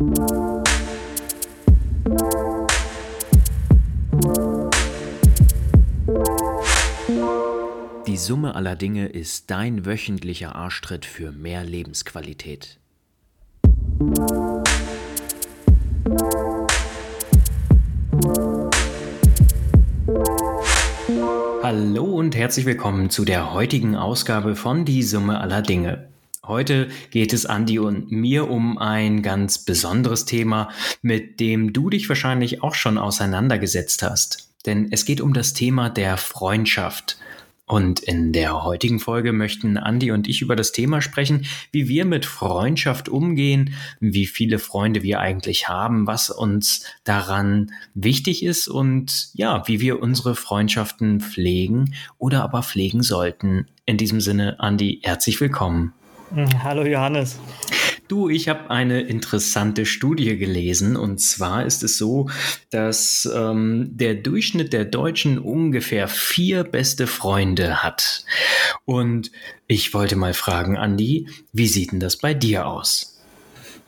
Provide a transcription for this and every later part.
Die Summe aller Dinge ist dein wöchentlicher Arschtritt für mehr Lebensqualität. Hallo und herzlich willkommen zu der heutigen Ausgabe von Die Summe aller Dinge. Heute geht es Andi und mir um ein ganz besonderes Thema, mit dem du dich wahrscheinlich auch schon auseinandergesetzt hast. Denn es geht um das Thema der Freundschaft. Und in der heutigen Folge möchten Andi und ich über das Thema sprechen, wie wir mit Freundschaft umgehen, wie viele Freunde wir eigentlich haben, was uns daran wichtig ist und ja, wie wir unsere Freundschaften pflegen oder aber pflegen sollten. In diesem Sinne, Andi, herzlich willkommen. Hallo Johannes. Du, ich habe eine interessante Studie gelesen und zwar ist es so, dass ähm, der Durchschnitt der Deutschen ungefähr vier beste Freunde hat. Und ich wollte mal fragen, Andi, wie sieht denn das bei dir aus?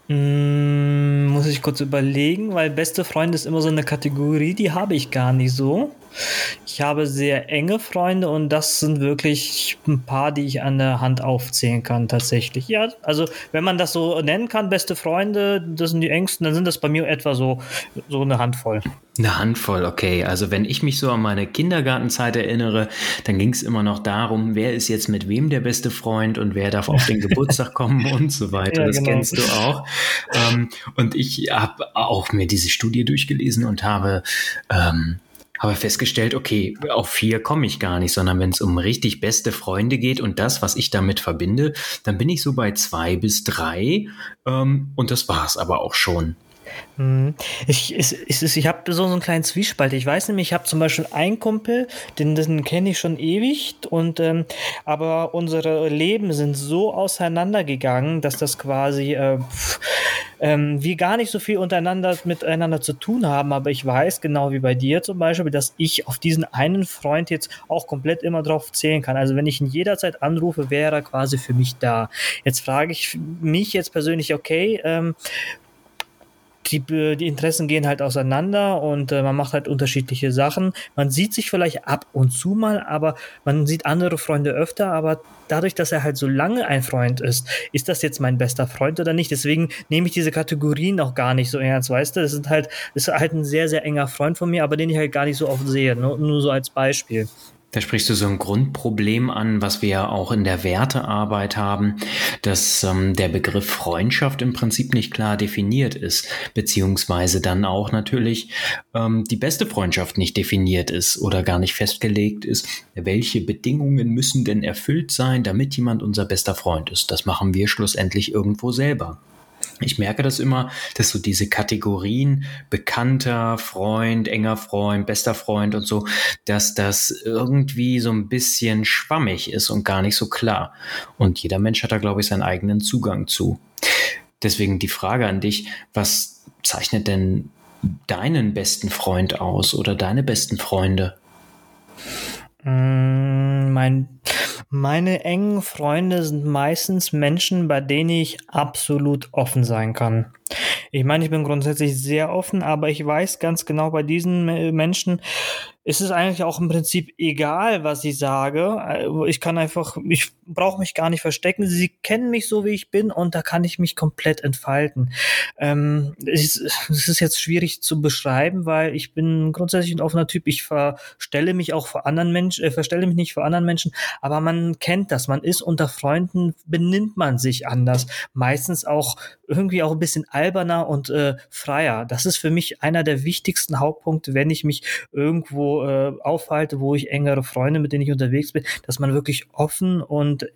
Hm, muss ich kurz überlegen, weil beste Freunde ist immer so eine Kategorie, die habe ich gar nicht so. Ich habe sehr enge Freunde und das sind wirklich ein paar, die ich an der Hand aufzählen kann, tatsächlich. Ja, also wenn man das so nennen kann, beste Freunde, das sind die engsten, dann sind das bei mir etwa so, so eine Handvoll. Eine Handvoll, okay. Also wenn ich mich so an meine Kindergartenzeit erinnere, dann ging es immer noch darum, wer ist jetzt mit wem der beste Freund und wer darf auf den Geburtstag kommen und so weiter. Ja, das genau. kennst du auch. Ähm, und ich habe auch mir diese Studie durchgelesen und habe ähm, habe festgestellt, okay, auf vier komme ich gar nicht, sondern wenn es um richtig beste Freunde geht und das, was ich damit verbinde, dann bin ich so bei zwei bis drei ähm, und das war es aber auch schon. Mhm. Ich, ich, ich, ich habe so, so einen kleinen Zwiespalt. Ich weiß nämlich, ich habe zum Beispiel einen Kumpel, den, den kenne ich schon ewig, und ähm, aber unsere Leben sind so auseinandergegangen, dass das quasi äh, ähm, wir gar nicht so viel untereinander miteinander zu tun haben. Aber ich weiß genau wie bei dir zum Beispiel, dass ich auf diesen einen Freund jetzt auch komplett immer drauf zählen kann. Also wenn ich ihn jederzeit anrufe, wäre er quasi für mich da. Jetzt frage ich mich jetzt persönlich, okay, ähm, die, die Interessen gehen halt auseinander und äh, man macht halt unterschiedliche Sachen. Man sieht sich vielleicht ab und zu mal, aber man sieht andere Freunde öfter, aber dadurch, dass er halt so lange ein Freund ist, ist das jetzt mein bester Freund oder nicht? Deswegen nehme ich diese Kategorien auch gar nicht so ernst, weißt du? Das ist halt, das ist halt ein sehr, sehr enger Freund von mir, aber den ich halt gar nicht so oft sehe, nur, nur so als Beispiel. Da sprichst du so ein Grundproblem an, was wir ja auch in der Wertearbeit haben, dass ähm, der Begriff Freundschaft im Prinzip nicht klar definiert ist, beziehungsweise dann auch natürlich ähm, die beste Freundschaft nicht definiert ist oder gar nicht festgelegt ist. Welche Bedingungen müssen denn erfüllt sein, damit jemand unser bester Freund ist? Das machen wir schlussendlich irgendwo selber. Ich merke das immer, dass so diese Kategorien bekannter Freund, enger Freund, bester Freund und so, dass das irgendwie so ein bisschen schwammig ist und gar nicht so klar. Und jeder Mensch hat da, glaube ich, seinen eigenen Zugang zu. Deswegen die Frage an dich, was zeichnet denn deinen besten Freund aus oder deine besten Freunde? Mm, mein meine engen Freunde sind meistens Menschen, bei denen ich absolut offen sein kann. Ich meine, ich bin grundsätzlich sehr offen, aber ich weiß ganz genau bei diesen Menschen, ist es eigentlich auch im Prinzip egal, was ich sage. Äh, ich kann einfach, ich brauche mich gar nicht verstecken. Sie kennen mich so, wie ich bin und da kann ich mich komplett entfalten. Ähm, es, es ist jetzt schwierig zu beschreiben, weil ich bin grundsätzlich ein offener Typ. Ich verstelle mich auch vor anderen Menschen, äh, verstelle mich nicht vor anderen Menschen, aber man kennt das. Man ist unter Freunden, benimmt man sich anders. Meistens auch irgendwie auch ein bisschen alberner und äh, freier. Das ist für mich einer der wichtigsten Hauptpunkte, wenn ich mich irgendwo äh, aufhalte, wo ich engere Freunde, mit denen ich unterwegs bin, dass man wirklich offen und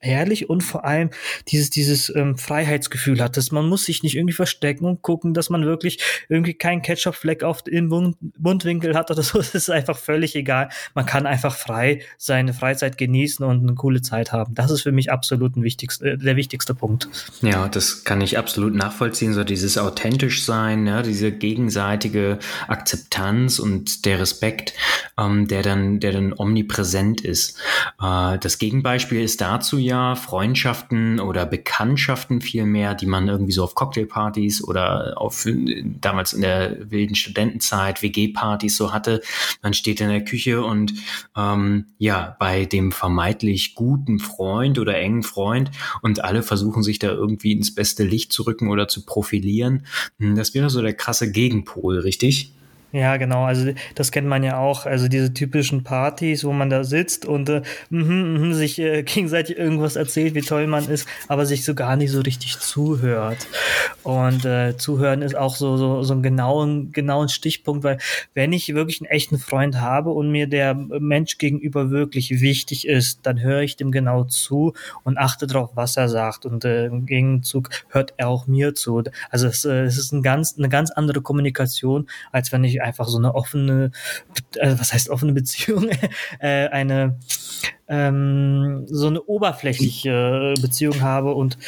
ehrlich und vor allem dieses, dieses ähm, Freiheitsgefühl hat, dass man muss sich nicht irgendwie verstecken und gucken, dass man wirklich irgendwie keinen Ketchupfleck auf im Mund, Mundwinkel hat oder so. Das ist einfach völlig egal. Man kann einfach frei seine Freizeit genießen und eine coole Zeit haben. Das ist für mich absolut ein wichtigst, äh, der wichtigste Punkt. Ja, das kann ich absolut nachvollziehen. So dieses authentisch sein, ja, diese gegenseitige Akzeptanz und der Respekt, ähm, der dann, der dann omnipräsent ist. Äh, das Gegenbeispiel ist dazu ja ja Freundschaften oder Bekanntschaften vielmehr, die man irgendwie so auf Cocktailpartys oder auf damals in der wilden Studentenzeit WG-Partys so hatte. Man steht in der Küche und ähm, ja, bei dem vermeintlich guten Freund oder engen Freund und alle versuchen sich da irgendwie ins beste Licht zu rücken oder zu profilieren. Hm, das wäre so der krasse Gegenpol, richtig? Ja, genau. Also das kennt man ja auch. Also diese typischen Partys, wo man da sitzt und äh, mh, mh, sich äh, gegenseitig irgendwas erzählt, wie toll man ist, aber sich so gar nicht so richtig zuhört. Und äh, zuhören ist auch so, so, so ein genauen, genauen Stichpunkt, weil wenn ich wirklich einen echten Freund habe und mir der Mensch gegenüber wirklich wichtig ist, dann höre ich dem genau zu und achte darauf, was er sagt. Und äh, im Gegenzug hört er auch mir zu. Also es, äh, es ist ein ganz, eine ganz andere Kommunikation, als wenn ich einfach so eine offene, äh, was heißt offene Beziehung, äh, eine ähm, so eine oberflächliche Beziehung habe und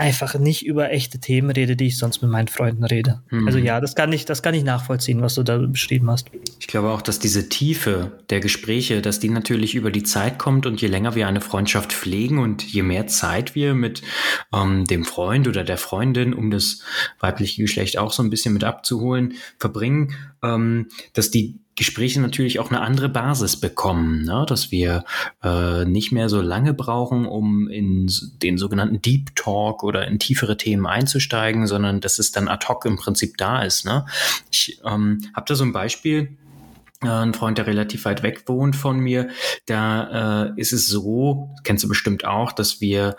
einfach nicht über echte Themen rede, die ich sonst mit meinen Freunden rede. Mhm. Also ja, das kann ich, das kann ich nachvollziehen, was du da beschrieben hast. Ich glaube auch, dass diese Tiefe der Gespräche, dass die natürlich über die Zeit kommt und je länger wir eine Freundschaft pflegen und je mehr Zeit wir mit ähm, dem Freund oder der Freundin, um das weibliche Geschlecht auch so ein bisschen mit abzuholen, verbringen, ähm, dass die Gespräche natürlich auch eine andere Basis bekommen, ne? dass wir äh, nicht mehr so lange brauchen, um in den sogenannten Deep Talk oder in tiefere Themen einzusteigen, sondern dass es dann ad hoc im Prinzip da ist. Ne? Ich ähm, habe da so ein Beispiel ein Freund, der relativ weit weg wohnt von mir, da äh, ist es so, kennst du bestimmt auch, dass wir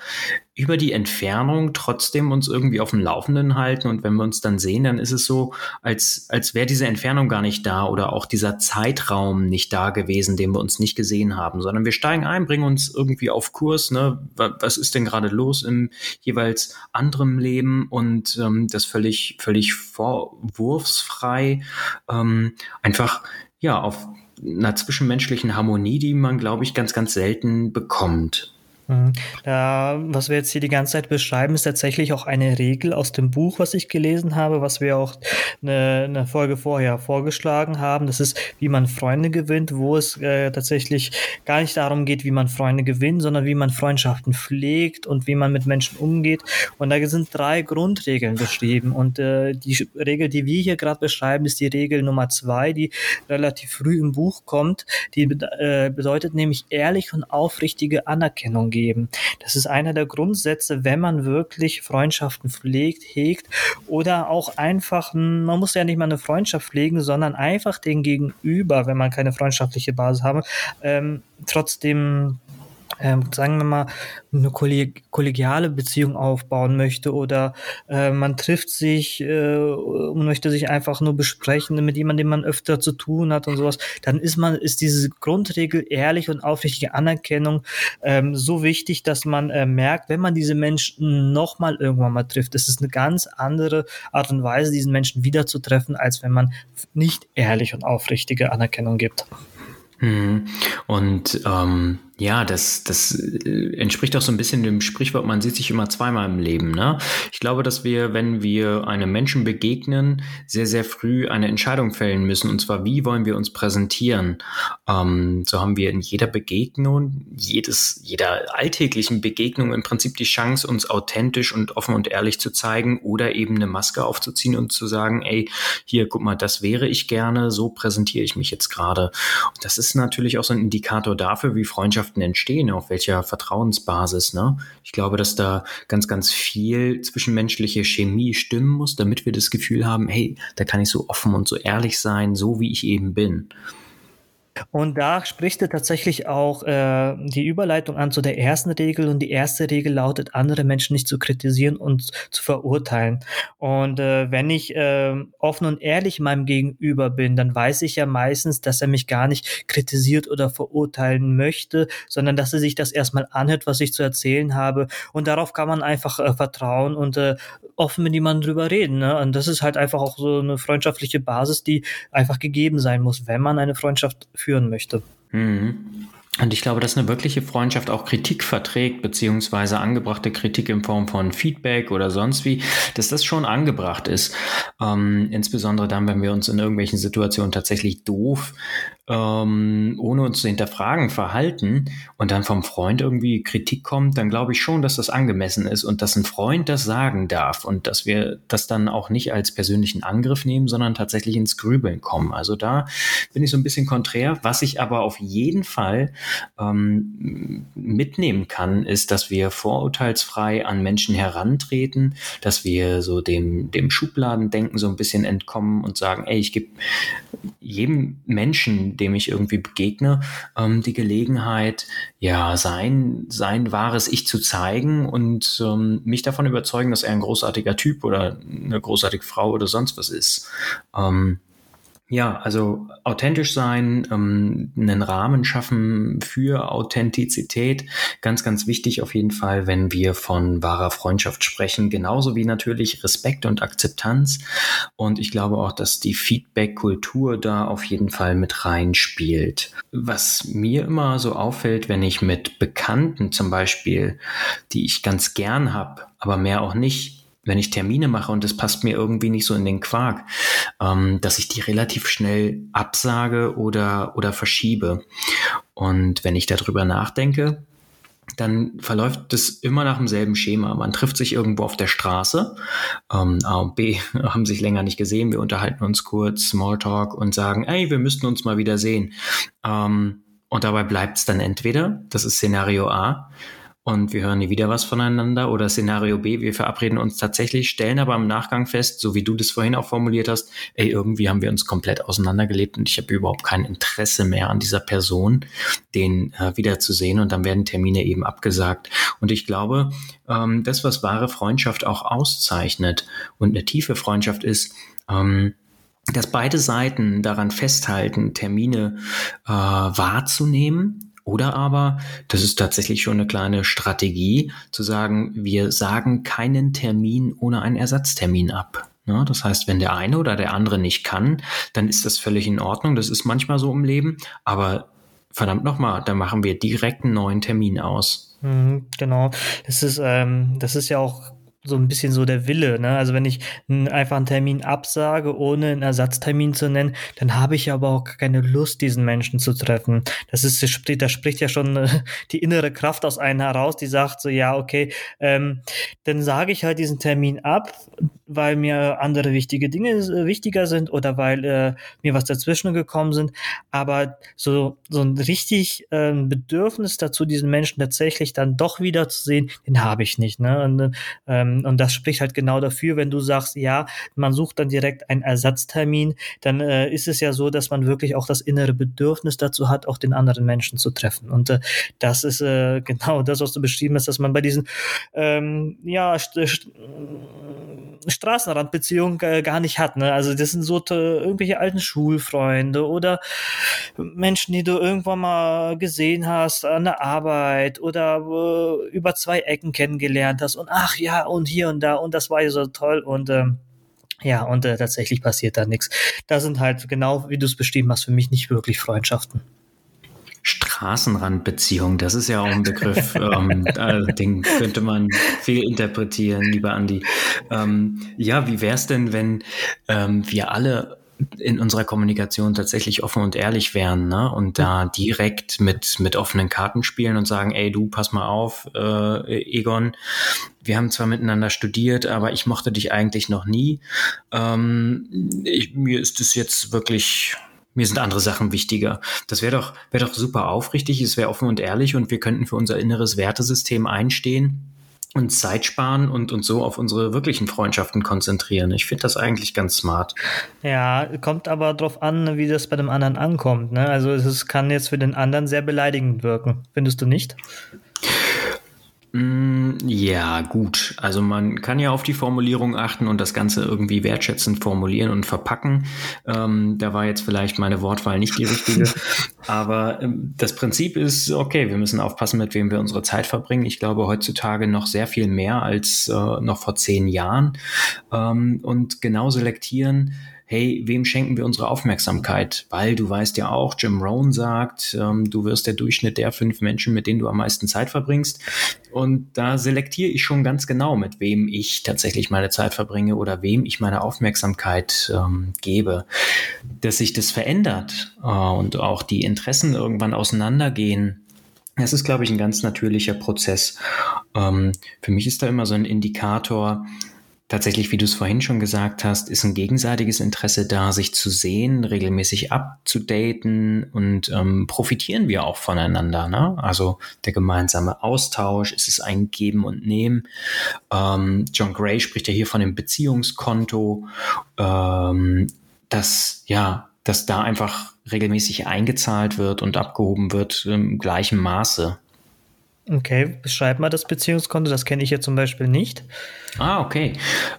über die Entfernung trotzdem uns irgendwie auf dem Laufenden halten und wenn wir uns dann sehen, dann ist es so, als, als wäre diese Entfernung gar nicht da oder auch dieser Zeitraum nicht da gewesen, den wir uns nicht gesehen haben, sondern wir steigen ein, bringen uns irgendwie auf Kurs, ne? Was ist denn gerade los im jeweils anderen Leben und ähm, das völlig, völlig vorwurfsfrei, ähm, einfach ja, auf einer zwischenmenschlichen Harmonie, die man, glaube ich, ganz, ganz selten bekommt. Mhm. Da, was wir jetzt hier die ganze Zeit beschreiben, ist tatsächlich auch eine Regel aus dem Buch, was ich gelesen habe, was wir auch eine, eine Folge vorher vorgeschlagen haben. Das ist, wie man Freunde gewinnt, wo es äh, tatsächlich gar nicht darum geht, wie man Freunde gewinnt, sondern wie man Freundschaften pflegt und wie man mit Menschen umgeht. Und da sind drei Grundregeln beschrieben. Und äh, die Regel, die wir hier gerade beschreiben, ist die Regel Nummer zwei, die relativ früh im Buch kommt. Die äh, bedeutet nämlich ehrlich und aufrichtige Anerkennung geben geben. Das ist einer der Grundsätze, wenn man wirklich Freundschaften pflegt, hegt oder auch einfach, man muss ja nicht mal eine Freundschaft pflegen, sondern einfach den Gegenüber, wenn man keine freundschaftliche Basis haben, ähm, trotzdem ähm, sagen wir mal, eine kollegiale Beziehung aufbauen möchte oder äh, man trifft sich äh, und möchte sich einfach nur besprechen mit jemandem, dem man öfter zu tun hat und sowas, dann ist man, ist diese Grundregel ehrlich und aufrichtige Anerkennung ähm, so wichtig, dass man äh, merkt, wenn man diese Menschen nochmal irgendwann mal trifft, ist es eine ganz andere Art und Weise, diesen Menschen wiederzutreffen, als wenn man nicht ehrlich und aufrichtige Anerkennung gibt. Mhm. Und ähm, ja, das, das äh, entspricht auch so ein bisschen dem Sprichwort, man sieht sich immer zweimal im Leben. Ne? Ich glaube, dass wir, wenn wir einem Menschen begegnen, sehr, sehr früh eine Entscheidung fällen müssen. Und zwar, wie wollen wir uns präsentieren? Ähm, so haben wir in jeder Begegnung, jedes, jeder alltäglichen Begegnung im Prinzip die Chance, uns authentisch und offen und ehrlich zu zeigen oder eben eine Maske aufzuziehen und zu sagen, ey, hier, guck mal, das wäre ich gerne, so präsentiere ich mich jetzt gerade. Und das ist natürlich auch so ein Indikator dafür, wie Freundschaft Freundschaften entstehen, auf welcher Vertrauensbasis. Ne? Ich glaube, dass da ganz, ganz viel zwischenmenschliche Chemie stimmen muss, damit wir das Gefühl haben, hey, da kann ich so offen und so ehrlich sein, so wie ich eben bin. Und da spricht er tatsächlich auch äh, die Überleitung an zu der ersten Regel. Und die erste Regel lautet, andere Menschen nicht zu kritisieren und zu verurteilen. Und äh, wenn ich äh, offen und ehrlich meinem Gegenüber bin, dann weiß ich ja meistens, dass er mich gar nicht kritisiert oder verurteilen möchte, sondern dass er sich das erstmal anhört, was ich zu erzählen habe. Und darauf kann man einfach äh, vertrauen und äh, offen mit jemandem drüber reden. Ne? Und das ist halt einfach auch so eine freundschaftliche Basis, die einfach gegeben sein muss, wenn man eine Freundschaft führen möchte. Mhm. Und ich glaube, dass eine wirkliche Freundschaft auch Kritik verträgt, beziehungsweise angebrachte Kritik in Form von Feedback oder sonst wie, dass das schon angebracht ist. Ähm, insbesondere dann, wenn wir uns in irgendwelchen Situationen tatsächlich doof ähm, ohne uns zu hinterfragen, verhalten und dann vom Freund irgendwie Kritik kommt, dann glaube ich schon, dass das angemessen ist und dass ein Freund das sagen darf und dass wir das dann auch nicht als persönlichen Angriff nehmen, sondern tatsächlich ins Grübeln kommen. Also da bin ich so ein bisschen konträr. Was ich aber auf jeden Fall ähm, mitnehmen kann, ist, dass wir vorurteilsfrei an Menschen herantreten, dass wir so dem, dem Schubladendenken so ein bisschen entkommen und sagen, ey, ich gebe jedem Menschen, dem ich irgendwie begegne, ähm, die Gelegenheit, ja, sein, sein wahres Ich zu zeigen und ähm, mich davon überzeugen, dass er ein großartiger Typ oder eine großartige Frau oder sonst was ist. Ähm, ja, also authentisch sein, ähm, einen Rahmen schaffen für Authentizität, ganz, ganz wichtig auf jeden Fall, wenn wir von wahrer Freundschaft sprechen, genauso wie natürlich Respekt und Akzeptanz. Und ich glaube auch, dass die Feedback-Kultur da auf jeden Fall mit reinspielt. Was mir immer so auffällt, wenn ich mit Bekannten zum Beispiel, die ich ganz gern habe, aber mehr auch nicht, wenn ich Termine mache und es passt mir irgendwie nicht so in den Quark, ähm, dass ich die relativ schnell absage oder, oder verschiebe. Und wenn ich darüber nachdenke, dann verläuft es immer nach demselben Schema. Man trifft sich irgendwo auf der Straße. Ähm, A und B haben sich länger nicht gesehen. Wir unterhalten uns kurz, Smalltalk und sagen, ey, wir müssten uns mal wieder sehen. Ähm, und dabei bleibt es dann entweder, das ist Szenario A, und wir hören nie wieder was voneinander. Oder Szenario B, wir verabreden uns tatsächlich, stellen aber im Nachgang fest, so wie du das vorhin auch formuliert hast, ey, irgendwie haben wir uns komplett auseinandergelebt und ich habe überhaupt kein Interesse mehr an dieser Person, den äh, wiederzusehen und dann werden Termine eben abgesagt. Und ich glaube, ähm, das, was wahre Freundschaft auch auszeichnet und eine tiefe Freundschaft ist, ähm, dass beide Seiten daran festhalten, Termine äh, wahrzunehmen oder aber, das ist tatsächlich schon eine kleine Strategie, zu sagen, wir sagen keinen Termin ohne einen Ersatztermin ab. Ja, das heißt, wenn der eine oder der andere nicht kann, dann ist das völlig in Ordnung. Das ist manchmal so im Leben. Aber verdammt nochmal, da machen wir direkt einen neuen Termin aus. Mhm, genau. Das ist, ähm, das ist ja auch so ein bisschen so der Wille. Ne? Also wenn ich einfach einen Termin absage, ohne einen Ersatztermin zu nennen, dann habe ich aber auch keine Lust, diesen Menschen zu treffen. Das ist, das spricht, da spricht ja schon äh, die innere Kraft aus einem heraus, die sagt so, ja, okay, ähm, dann sage ich halt diesen Termin ab, weil mir andere wichtige Dinge äh, wichtiger sind oder weil äh, mir was dazwischen gekommen sind. Aber so, so ein richtig äh, Bedürfnis dazu, diesen Menschen tatsächlich dann doch wieder zu sehen, den habe ich nicht. Ne? Und, ähm, und das spricht halt genau dafür, wenn du sagst, ja, man sucht dann direkt einen Ersatztermin, dann äh, ist es ja so, dass man wirklich auch das innere Bedürfnis dazu hat, auch den anderen Menschen zu treffen. Und äh, das ist äh, genau das, was du beschrieben hast, dass man bei diesen ähm, ja, St St Straßenrandbeziehungen äh, gar nicht hat. Ne? Also das sind so irgendwelche alten Schulfreunde oder Menschen, die du irgendwann mal gesehen hast an der Arbeit oder äh, über zwei Ecken kennengelernt hast und ach ja, und hier und da und das war ja so toll und ähm, ja, und äh, tatsächlich passiert da nichts. Da sind halt genau, wie du es beschrieben hast, für mich nicht wirklich Freundschaften. Straßenrandbeziehung, das ist ja auch ein Begriff, ähm, den könnte man viel interpretieren, lieber Andi. Ähm, ja, wie wäre es denn, wenn ähm, wir alle in unserer Kommunikation tatsächlich offen und ehrlich wären ne? und da direkt mit, mit offenen Karten spielen und sagen, ey du, pass mal auf, äh, Egon, wir haben zwar miteinander studiert, aber ich mochte dich eigentlich noch nie. Ähm, ich, mir ist es jetzt wirklich mir sind andere Sachen wichtiger. Das wäre doch, wäre doch super aufrichtig, es wäre offen und ehrlich und wir könnten für unser inneres Wertesystem einstehen und Zeit sparen und uns so auf unsere wirklichen Freundschaften konzentrieren. Ich finde das eigentlich ganz smart. Ja, kommt aber drauf an, wie das bei dem anderen ankommt. Ne? Also es kann jetzt für den anderen sehr beleidigend wirken. Findest du nicht? Mm, ja, gut. Also man kann ja auf die Formulierung achten und das Ganze irgendwie wertschätzend formulieren und verpacken. Ähm, da war jetzt vielleicht meine Wortwahl nicht die richtige. Aber ähm, das Prinzip ist, okay, wir müssen aufpassen, mit wem wir unsere Zeit verbringen. Ich glaube heutzutage noch sehr viel mehr als äh, noch vor zehn Jahren. Ähm, und genau selektieren, hey, wem schenken wir unsere Aufmerksamkeit? Weil du weißt ja auch, Jim Rohn sagt, ähm, du wirst der Durchschnitt der fünf Menschen, mit denen du am meisten Zeit verbringst. Und da selektiere ich schon ganz genau, mit wem ich tatsächlich meine Zeit verbringe oder wem ich meine Aufmerksamkeit ähm, gebe. Dass sich das verändert äh, und auch die Interessen irgendwann auseinandergehen, das ist, glaube ich, ein ganz natürlicher Prozess. Ähm, für mich ist da immer so ein Indikator, tatsächlich, wie du es vorhin schon gesagt hast, ist ein gegenseitiges Interesse da, sich zu sehen, regelmäßig abzudaten und ähm, profitieren wir auch voneinander. Ne? Also der gemeinsame Austausch, ist es ein Geben und Nehmen. Ähm, John Gray spricht ja hier von dem Beziehungskonto, ähm, dass ja, dass da einfach regelmäßig eingezahlt wird und abgehoben wird im gleichen Maße. Okay, beschreib mal das Beziehungskonto, das kenne ich ja zum Beispiel nicht. Ah, okay.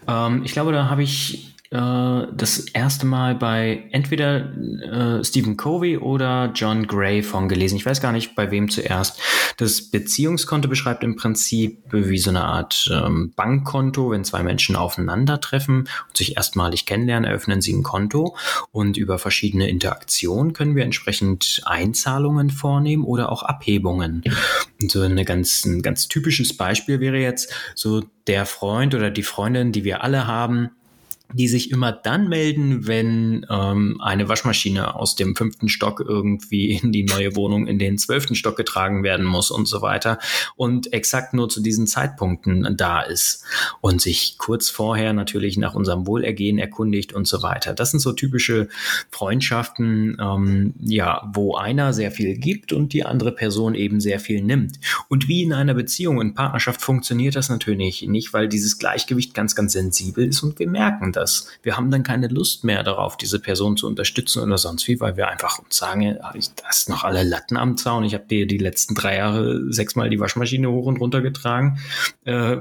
Ähm, ich glaube, da habe ich äh, das erste Mal bei entweder äh, Stephen Covey oder John Gray von gelesen. Ich weiß gar nicht, bei wem zuerst. Das Beziehungskonto beschreibt im Prinzip wie so eine Art ähm, Bankkonto. Wenn zwei Menschen aufeinandertreffen und sich erstmalig kennenlernen, eröffnen sie ein Konto und über verschiedene Interaktionen können wir entsprechend Einzahlungen vornehmen oder auch Abhebungen. Und so eine ganz, ein ganz typisches Beispiel wäre jetzt so der Freund oder die Freundin, die wir alle haben, die sich immer dann melden, wenn ähm, eine Waschmaschine aus dem fünften Stock irgendwie in die neue Wohnung in den zwölften Stock getragen werden muss und so weiter und exakt nur zu diesen Zeitpunkten da ist und sich kurz vorher natürlich nach unserem Wohlergehen erkundigt und so weiter. Das sind so typische Freundschaften, ähm, ja, wo einer sehr viel gibt und die andere Person eben sehr viel nimmt. Und wie in einer Beziehung, in Partnerschaft funktioniert das natürlich nicht, weil dieses Gleichgewicht ganz, ganz sensibel ist und wir merken das das. Wir haben dann keine Lust mehr darauf, diese Person zu unterstützen oder sonst wie, weil wir einfach uns sagen, ich, da ist noch alle Latten am Zaun. Ich habe dir die letzten drei Jahre sechsmal die Waschmaschine hoch und runter getragen. Äh,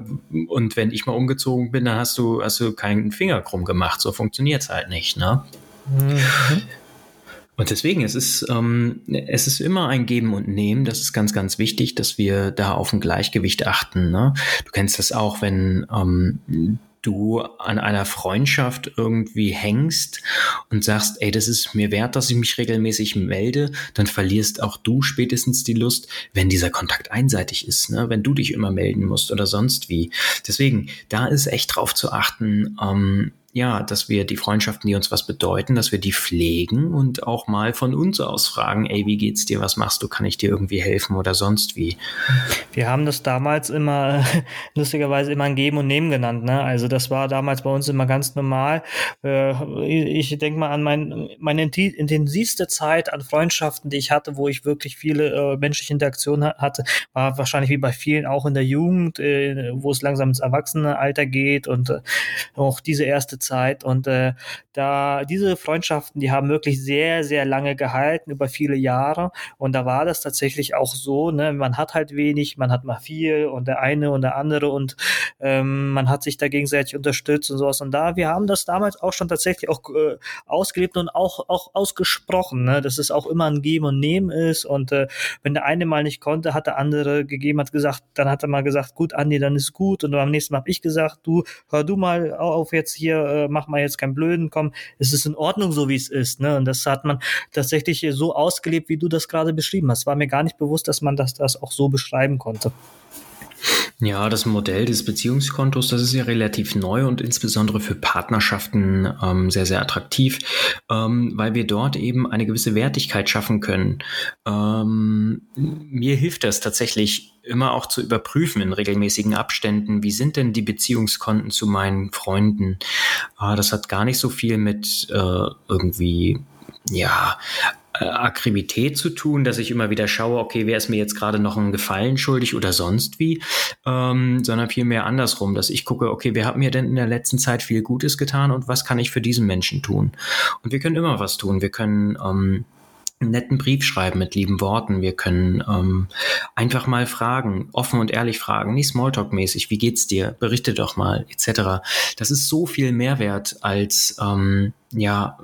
und wenn ich mal umgezogen bin, dann hast du, hast du keinen Finger krumm gemacht. So funktioniert es halt nicht, ne? Mhm. Und deswegen, es ist, ähm, es ist immer ein Geben und Nehmen. Das ist ganz, ganz wichtig, dass wir da auf ein Gleichgewicht achten. Ne? Du kennst das auch, wenn ähm, du an einer Freundschaft irgendwie hängst und sagst, ey, das ist mir wert, dass ich mich regelmäßig melde, dann verlierst auch du spätestens die Lust, wenn dieser Kontakt einseitig ist, ne? wenn du dich immer melden musst oder sonst wie. Deswegen, da ist echt drauf zu achten, ähm, ja, dass wir die Freundschaften, die uns was bedeuten, dass wir die pflegen und auch mal von uns aus fragen, ey, wie geht's dir, was machst du, kann ich dir irgendwie helfen oder sonst wie? Wir haben das damals immer, lustigerweise immer ein Geben und Nehmen genannt, ne? Also das war damals bei uns immer ganz normal. Äh, ich denke mal an mein, meine intensivste Zeit an Freundschaften, die ich hatte, wo ich wirklich viele äh, menschliche Interaktionen hatte, war wahrscheinlich wie bei vielen auch in der Jugend, äh, wo es langsam ins Erwachsenenalter geht und auch diese erste Zeit. Und äh, da diese Freundschaften, die haben wirklich sehr, sehr lange gehalten, über viele Jahre. Und da war das tatsächlich auch so, ne, man hat halt wenig, man hat mal viel und der eine und der andere und ähm, man hat sich da gegenseitig unterstützt und sowas. Und da, wir haben das damals auch schon tatsächlich auch äh, ausgelebt und auch, auch ausgesprochen, ne, dass es auch immer ein Geben und Nehmen ist. Und äh, wenn der eine mal nicht konnte, hat der andere gegeben, hat gesagt, dann hat er mal gesagt, gut, Andi, dann ist gut. Und am nächsten Mal habe ich gesagt, du, hör du mal auf jetzt hier äh, mach mal jetzt keinen Blöden, komm, es ist in Ordnung, so wie es ist. Ne? Und das hat man tatsächlich so ausgelebt, wie du das gerade beschrieben hast. War mir gar nicht bewusst, dass man das, das auch so beschreiben konnte. Ja, das Modell des Beziehungskontos, das ist ja relativ neu und insbesondere für Partnerschaften ähm, sehr, sehr attraktiv, ähm, weil wir dort eben eine gewisse Wertigkeit schaffen können. Ähm, mir hilft das tatsächlich immer auch zu überprüfen in regelmäßigen Abständen, wie sind denn die Beziehungskonten zu meinen Freunden. Äh, das hat gar nicht so viel mit äh, irgendwie ja, äh, Akribität zu tun, dass ich immer wieder schaue, okay, wer ist mir jetzt gerade noch einen Gefallen schuldig oder sonst wie, ähm, sondern vielmehr andersrum, dass ich gucke, okay, wer hat mir denn in der letzten Zeit viel Gutes getan und was kann ich für diesen Menschen tun? Und wir können immer was tun. Wir können ähm, einen netten Brief schreiben mit lieben Worten. Wir können ähm, einfach mal fragen, offen und ehrlich fragen, nicht Smalltalk-mäßig, wie geht's dir? Berichte doch mal, etc. Das ist so viel Mehrwert als ähm, ja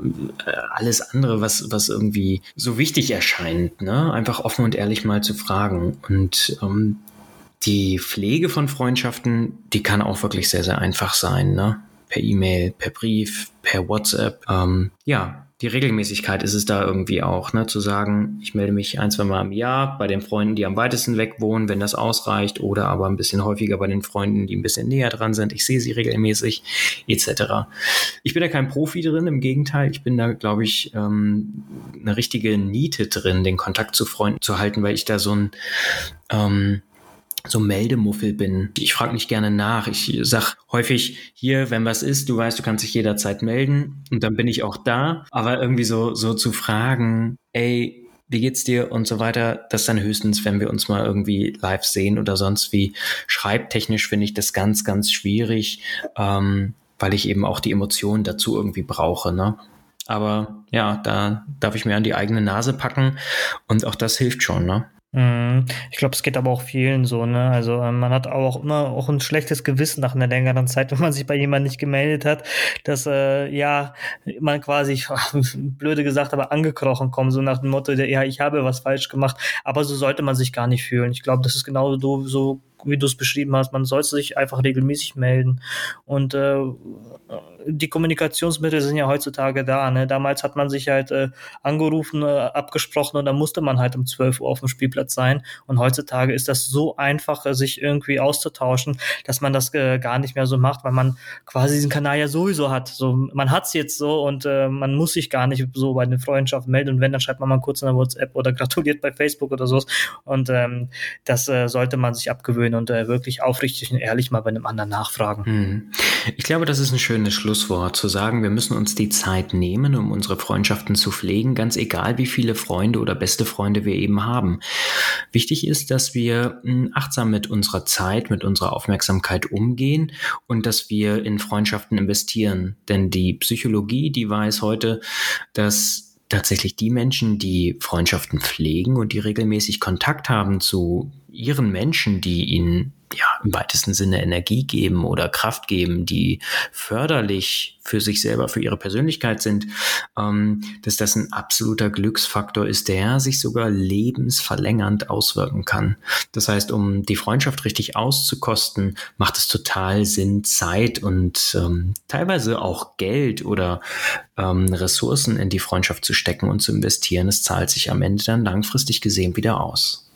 alles andere, was was irgendwie so wichtig erscheint. Ne? Einfach offen und ehrlich mal zu fragen und ähm, die Pflege von Freundschaften, die kann auch wirklich sehr sehr einfach sein. Ne? per E-Mail, per Brief, per WhatsApp. Ähm, ja, die Regelmäßigkeit ist es da irgendwie auch, ne, zu sagen, ich melde mich ein, zwei Mal im Jahr bei den Freunden, die am weitesten weg wohnen, wenn das ausreicht, oder aber ein bisschen häufiger bei den Freunden, die ein bisschen näher dran sind. Ich sehe sie regelmäßig, etc. Ich bin da kein Profi drin, im Gegenteil, ich bin da, glaube ich, ähm, eine richtige Niete drin, den Kontakt zu Freunden zu halten, weil ich da so ein ähm, so Meldemuffel bin. Ich frage nicht gerne nach. Ich sag häufig hier, wenn was ist, du weißt, du kannst dich jederzeit melden und dann bin ich auch da. Aber irgendwie so, so zu fragen, ey, wie geht's dir und so weiter, das dann höchstens, wenn wir uns mal irgendwie live sehen oder sonst wie. Schreibtechnisch finde ich das ganz, ganz schwierig, ähm, weil ich eben auch die Emotionen dazu irgendwie brauche, ne? Aber ja, da darf ich mir an die eigene Nase packen und auch das hilft schon, ne? Mhm. Ich glaube, es geht aber auch vielen so, ne? Also ähm, man hat auch immer auch ein schlechtes Gewissen nach einer längeren Zeit, wenn man sich bei jemandem nicht gemeldet hat, dass äh, ja man quasi blöde gesagt, aber angekrochen kommt, so nach dem Motto, ja, ich habe was falsch gemacht. Aber so sollte man sich gar nicht fühlen. Ich glaube, das ist genau so, so wie du es beschrieben hast, man sollte sich einfach regelmäßig melden. Und äh, die Kommunikationsmittel sind ja heutzutage da. Ne? Damals hat man sich halt äh, angerufen, äh, abgesprochen und dann musste man halt um 12 Uhr auf dem Spielplatz sein. Und heutzutage ist das so einfach, äh, sich irgendwie auszutauschen, dass man das äh, gar nicht mehr so macht, weil man quasi diesen Kanal ja sowieso hat. So, man hat's jetzt so und äh, man muss sich gar nicht so bei den Freundschaften melden. Und wenn, dann schreibt man mal kurz in der WhatsApp oder gratuliert bei Facebook oder so. Und ähm, das äh, sollte man sich abgewöhnen und äh, wirklich aufrichtig und ehrlich mal bei einem anderen nachfragen. Hm. Ich glaube, das ist ein schönes Schlusswort, zu sagen, wir müssen uns die Zeit nehmen, um unsere Freundschaften zu pflegen, ganz egal, wie viele Freunde oder beste Freunde wir eben haben. Wichtig ist, dass wir hm, achtsam mit unserer Zeit, mit unserer Aufmerksamkeit umgehen und dass wir in Freundschaften investieren. Denn die Psychologie, die weiß heute, dass tatsächlich die Menschen, die Freundschaften pflegen und die regelmäßig Kontakt haben zu ihren Menschen, die ihnen ja im weitesten Sinne Energie geben oder Kraft geben, die förderlich für sich selber, für ihre Persönlichkeit sind, ähm, dass das ein absoluter Glücksfaktor ist, der sich sogar lebensverlängernd auswirken kann. Das heißt, um die Freundschaft richtig auszukosten, macht es total Sinn, Zeit und ähm, teilweise auch Geld oder ähm, Ressourcen in die Freundschaft zu stecken und zu investieren. Es zahlt sich am Ende dann langfristig gesehen wieder aus.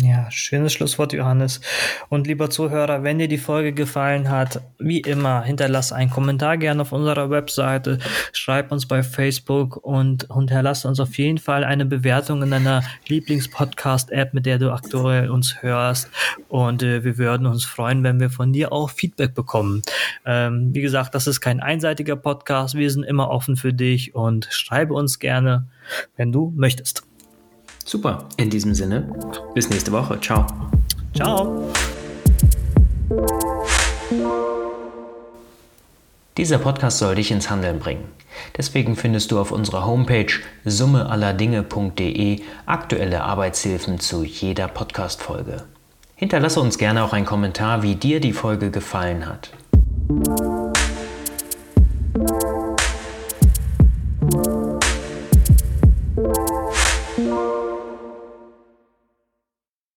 Ja, schönes Schlusswort, Johannes. Und lieber Zuhörer, wenn dir die Folge gefallen hat, wie immer, hinterlass einen Kommentar gerne auf unserer Webseite, schreib uns bei Facebook und hinterlass uns auf jeden Fall eine Bewertung in deiner Lieblingspodcast-App, mit der du aktuell uns hörst. Und äh, wir würden uns freuen, wenn wir von dir auch Feedback bekommen. Ähm, wie gesagt, das ist kein einseitiger Podcast. Wir sind immer offen für dich und schreibe uns gerne, wenn du möchtest. Super. In diesem Sinne, bis nächste Woche. Ciao. Ciao. Dieser Podcast soll dich ins Handeln bringen. Deswegen findest du auf unserer Homepage summeallerdinge.de aktuelle Arbeitshilfen zu jeder Podcast-Folge. Hinterlasse uns gerne auch einen Kommentar, wie dir die Folge gefallen hat.